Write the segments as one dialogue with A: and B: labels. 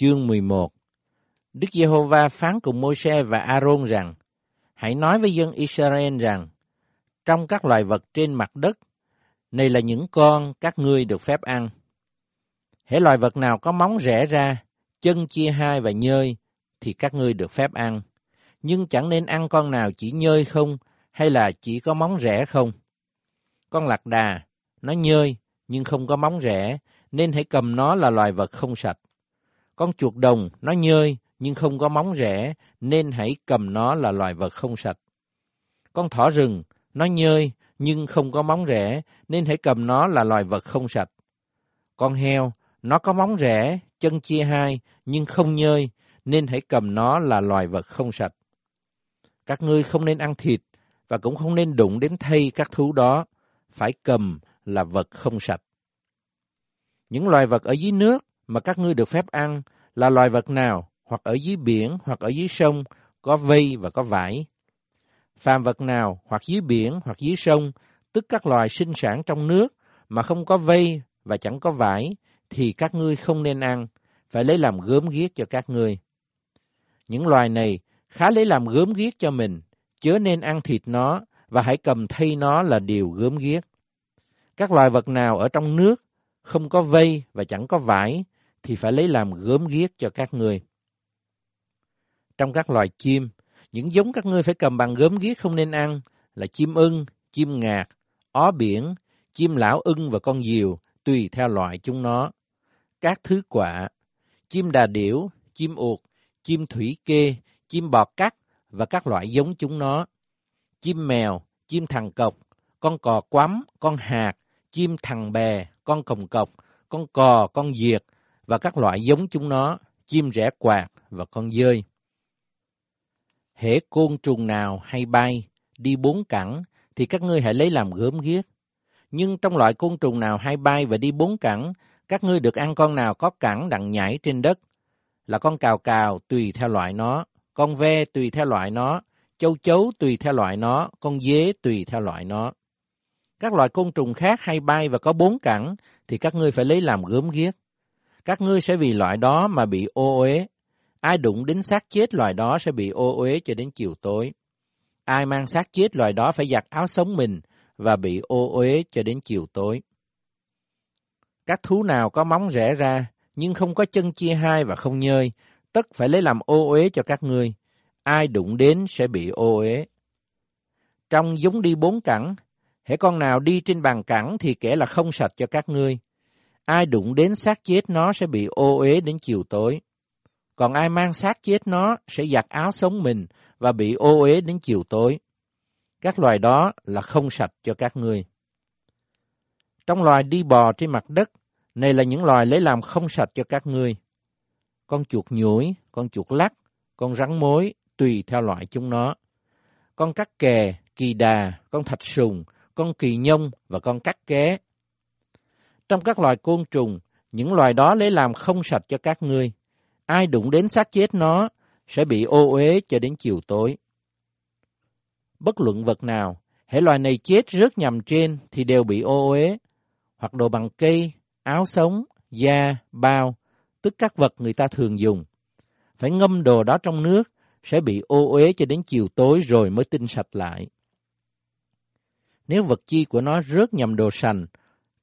A: Chương 11 Đức Giê-hô-va phán cùng Môi-se và A-rôn rằng, Hãy nói với dân Israel rằng, trong các loài vật trên mặt đất, này là những con các ngươi được phép ăn. Hễ loài vật nào có móng rẽ ra, chân chia hai và nhơi, thì các ngươi được phép ăn. Nhưng chẳng nên ăn con nào chỉ nhơi không, hay là chỉ có móng rẽ không. Con lạc đà, nó nhơi, nhưng không có móng rẽ, nên hãy cầm nó là loài vật không sạch. Con chuột đồng, nó nhơi, nhưng không có móng rẽ, nên hãy cầm nó là loài vật không sạch. Con thỏ rừng, nó nhơi, nhưng không có móng rẽ, nên hãy cầm nó là loài vật không sạch. Con heo, nó có móng rẽ, chân chia hai, nhưng không nhơi, nên hãy cầm nó là loài vật không sạch. Các ngươi không nên ăn thịt, và cũng không nên đụng đến thây các thú đó, phải cầm là vật không sạch. Những loài vật ở dưới nước mà các ngươi được phép ăn là loài vật nào, hoặc ở dưới biển, hoặc ở dưới sông, có vây và có vải. Phàm vật nào, hoặc dưới biển, hoặc dưới sông, tức các loài sinh sản trong nước, mà không có vây và chẳng có vải, thì các ngươi không nên ăn, phải lấy làm gớm ghiếc cho các ngươi. Những loài này khá lấy làm gớm ghiếc cho mình, chớ nên ăn thịt nó, và hãy cầm thay nó là điều gớm ghiếc. Các loài vật nào ở trong nước, không có vây và chẳng có vải, thì phải lấy làm gớm ghiếc cho các ngươi. Trong các loài chim, những giống các ngươi phải cầm bằng gớm ghiếc không nên ăn là chim ưng, chim ngạc, ó biển, chim lão ưng và con diều, tùy theo loại chúng nó. Các thứ quả, chim đà điểu, chim uột, chim thủy kê, chim bọt cắt và các loại giống chúng nó. Chim mèo, chim thằng cọc, con cò quắm, con hạt, chim thằng bè, con cồng cọc, con cò, con diệt và các loại giống chúng nó, chim rẽ quạt và con dơi. Hễ côn trùng nào hay bay, đi bốn cẳng, thì các ngươi hãy lấy làm gớm ghiếc. Nhưng trong loại côn trùng nào hay bay và đi bốn cẳng, các ngươi được ăn con nào có cẳng đặng nhảy trên đất, là con cào cào tùy theo loại nó, con ve tùy theo loại nó, châu chấu tùy theo loại nó, con dế tùy theo loại nó. Các loại côn trùng khác hay bay và có bốn cẳng thì các ngươi phải lấy làm gớm ghiếc. Các ngươi sẽ vì loại đó mà bị ô uế. Ai đụng đến xác chết loài đó sẽ bị ô uế cho đến chiều tối. Ai mang xác chết loài đó phải giặt áo sống mình và bị ô uế cho đến chiều tối. Các thú nào có móng rẽ ra, nhưng không có chân chia hai và không nhơi, tất phải lấy làm ô uế cho các ngươi. Ai đụng đến sẽ bị ô uế. Trong giống đi bốn cẳng, hễ con nào đi trên bàn cẳng thì kẻ là không sạch cho các ngươi. Ai đụng đến xác chết nó sẽ bị ô uế đến chiều tối. Còn ai mang xác chết nó sẽ giặt áo sống mình và bị ô uế đến chiều tối. Các loài đó là không sạch cho các ngươi. Trong loài đi bò trên mặt đất, này là những loài lấy làm không sạch cho các ngươi. Con chuột nhủi, con chuột lắc, con rắn mối, tùy theo loại chúng nó. Con cắt kè, kỳ đà, con thạch sùng, con kỳ nhông và con cắt ké. Trong các loài côn trùng, những loài đó lấy làm không sạch cho các ngươi. Ai đụng đến xác chết nó sẽ bị ô uế cho đến chiều tối. Bất luận vật nào, hệ loài này chết rớt nhầm trên thì đều bị ô uế, hoặc đồ bằng cây, áo sống, da, bao, tức các vật người ta thường dùng. Phải ngâm đồ đó trong nước, sẽ bị ô uế cho đến chiều tối rồi mới tinh sạch lại. Nếu vật chi của nó rớt nhầm đồ sành,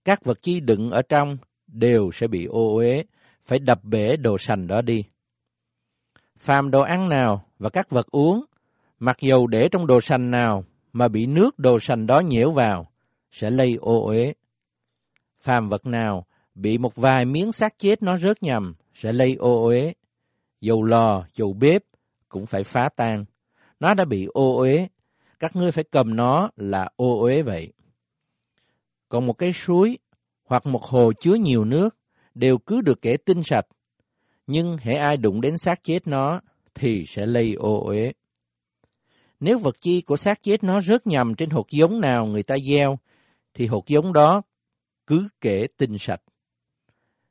A: các vật chi đựng ở trong đều sẽ bị ô uế, phải đập bể đồ sành đó đi. Phàm đồ ăn nào và các vật uống, mặc dầu để trong đồ sành nào mà bị nước đồ sành đó nhiễu vào, sẽ lây ô uế. Phàm vật nào bị một vài miếng xác chết nó rớt nhầm, sẽ lây ô uế. Dầu lò, dầu bếp cũng phải phá tan. Nó đã bị ô uế, các ngươi phải cầm nó là ô uế vậy. Còn một cái suối hoặc một hồ chứa nhiều nước đều cứ được kể tinh sạch, nhưng hễ ai đụng đến xác chết nó thì sẽ lây ô uế. Nếu vật chi của xác chết nó rớt nhầm trên hột giống nào người ta gieo, thì hột giống đó cứ kể tinh sạch.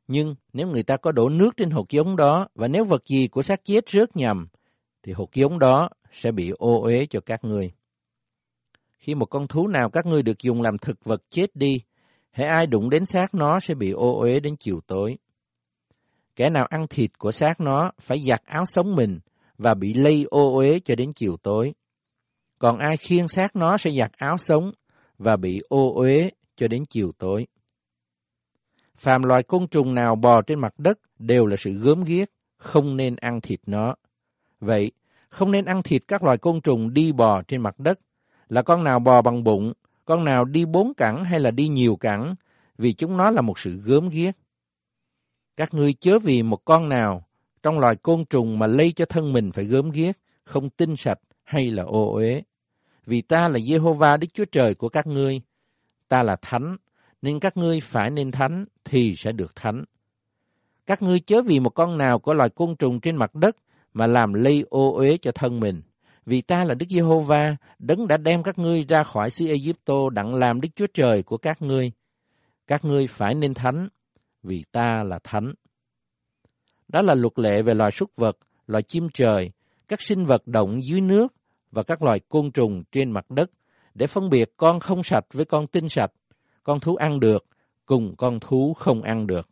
A: Nhưng nếu người ta có đổ nước trên hột giống đó và nếu vật gì của xác chết rớt nhầm, thì hột giống đó sẽ bị ô uế cho các người khi một con thú nào các ngươi được dùng làm thực vật chết đi, hễ ai đụng đến xác nó sẽ bị ô uế đến chiều tối. Kẻ nào ăn thịt của xác nó phải giặt áo sống mình và bị lây ô uế cho đến chiều tối. Còn ai khiêng xác nó sẽ giặt áo sống và bị ô uế cho đến chiều tối. Phàm loài côn trùng nào bò trên mặt đất đều là sự gớm ghiếc, không nên ăn thịt nó. Vậy, không nên ăn thịt các loài côn trùng đi bò trên mặt đất, là con nào bò bằng bụng, con nào đi bốn cẳng hay là đi nhiều cẳng, vì chúng nó là một sự gớm ghiếc. Các ngươi chớ vì một con nào trong loài côn trùng mà lây cho thân mình phải gớm ghiếc, không tinh sạch hay là ô uế. Vì ta là Jehovah Đức Chúa Trời của các ngươi, ta là thánh, nên các ngươi phải nên thánh thì sẽ được thánh. Các ngươi chớ vì một con nào của loài côn trùng trên mặt đất mà làm lây ô uế cho thân mình. Vì ta là Đức Giê-hô-va, đấng đã đem các ngươi ra khỏi xứ Ai-cập đặng làm Đức Chúa Trời của các ngươi. Các ngươi phải nên thánh, vì ta là thánh. Đó là luật lệ về loài súc vật, loài chim trời, các sinh vật động dưới nước và các loài côn trùng trên mặt đất, để phân biệt con không sạch với con tinh sạch, con thú ăn được cùng con thú không ăn được.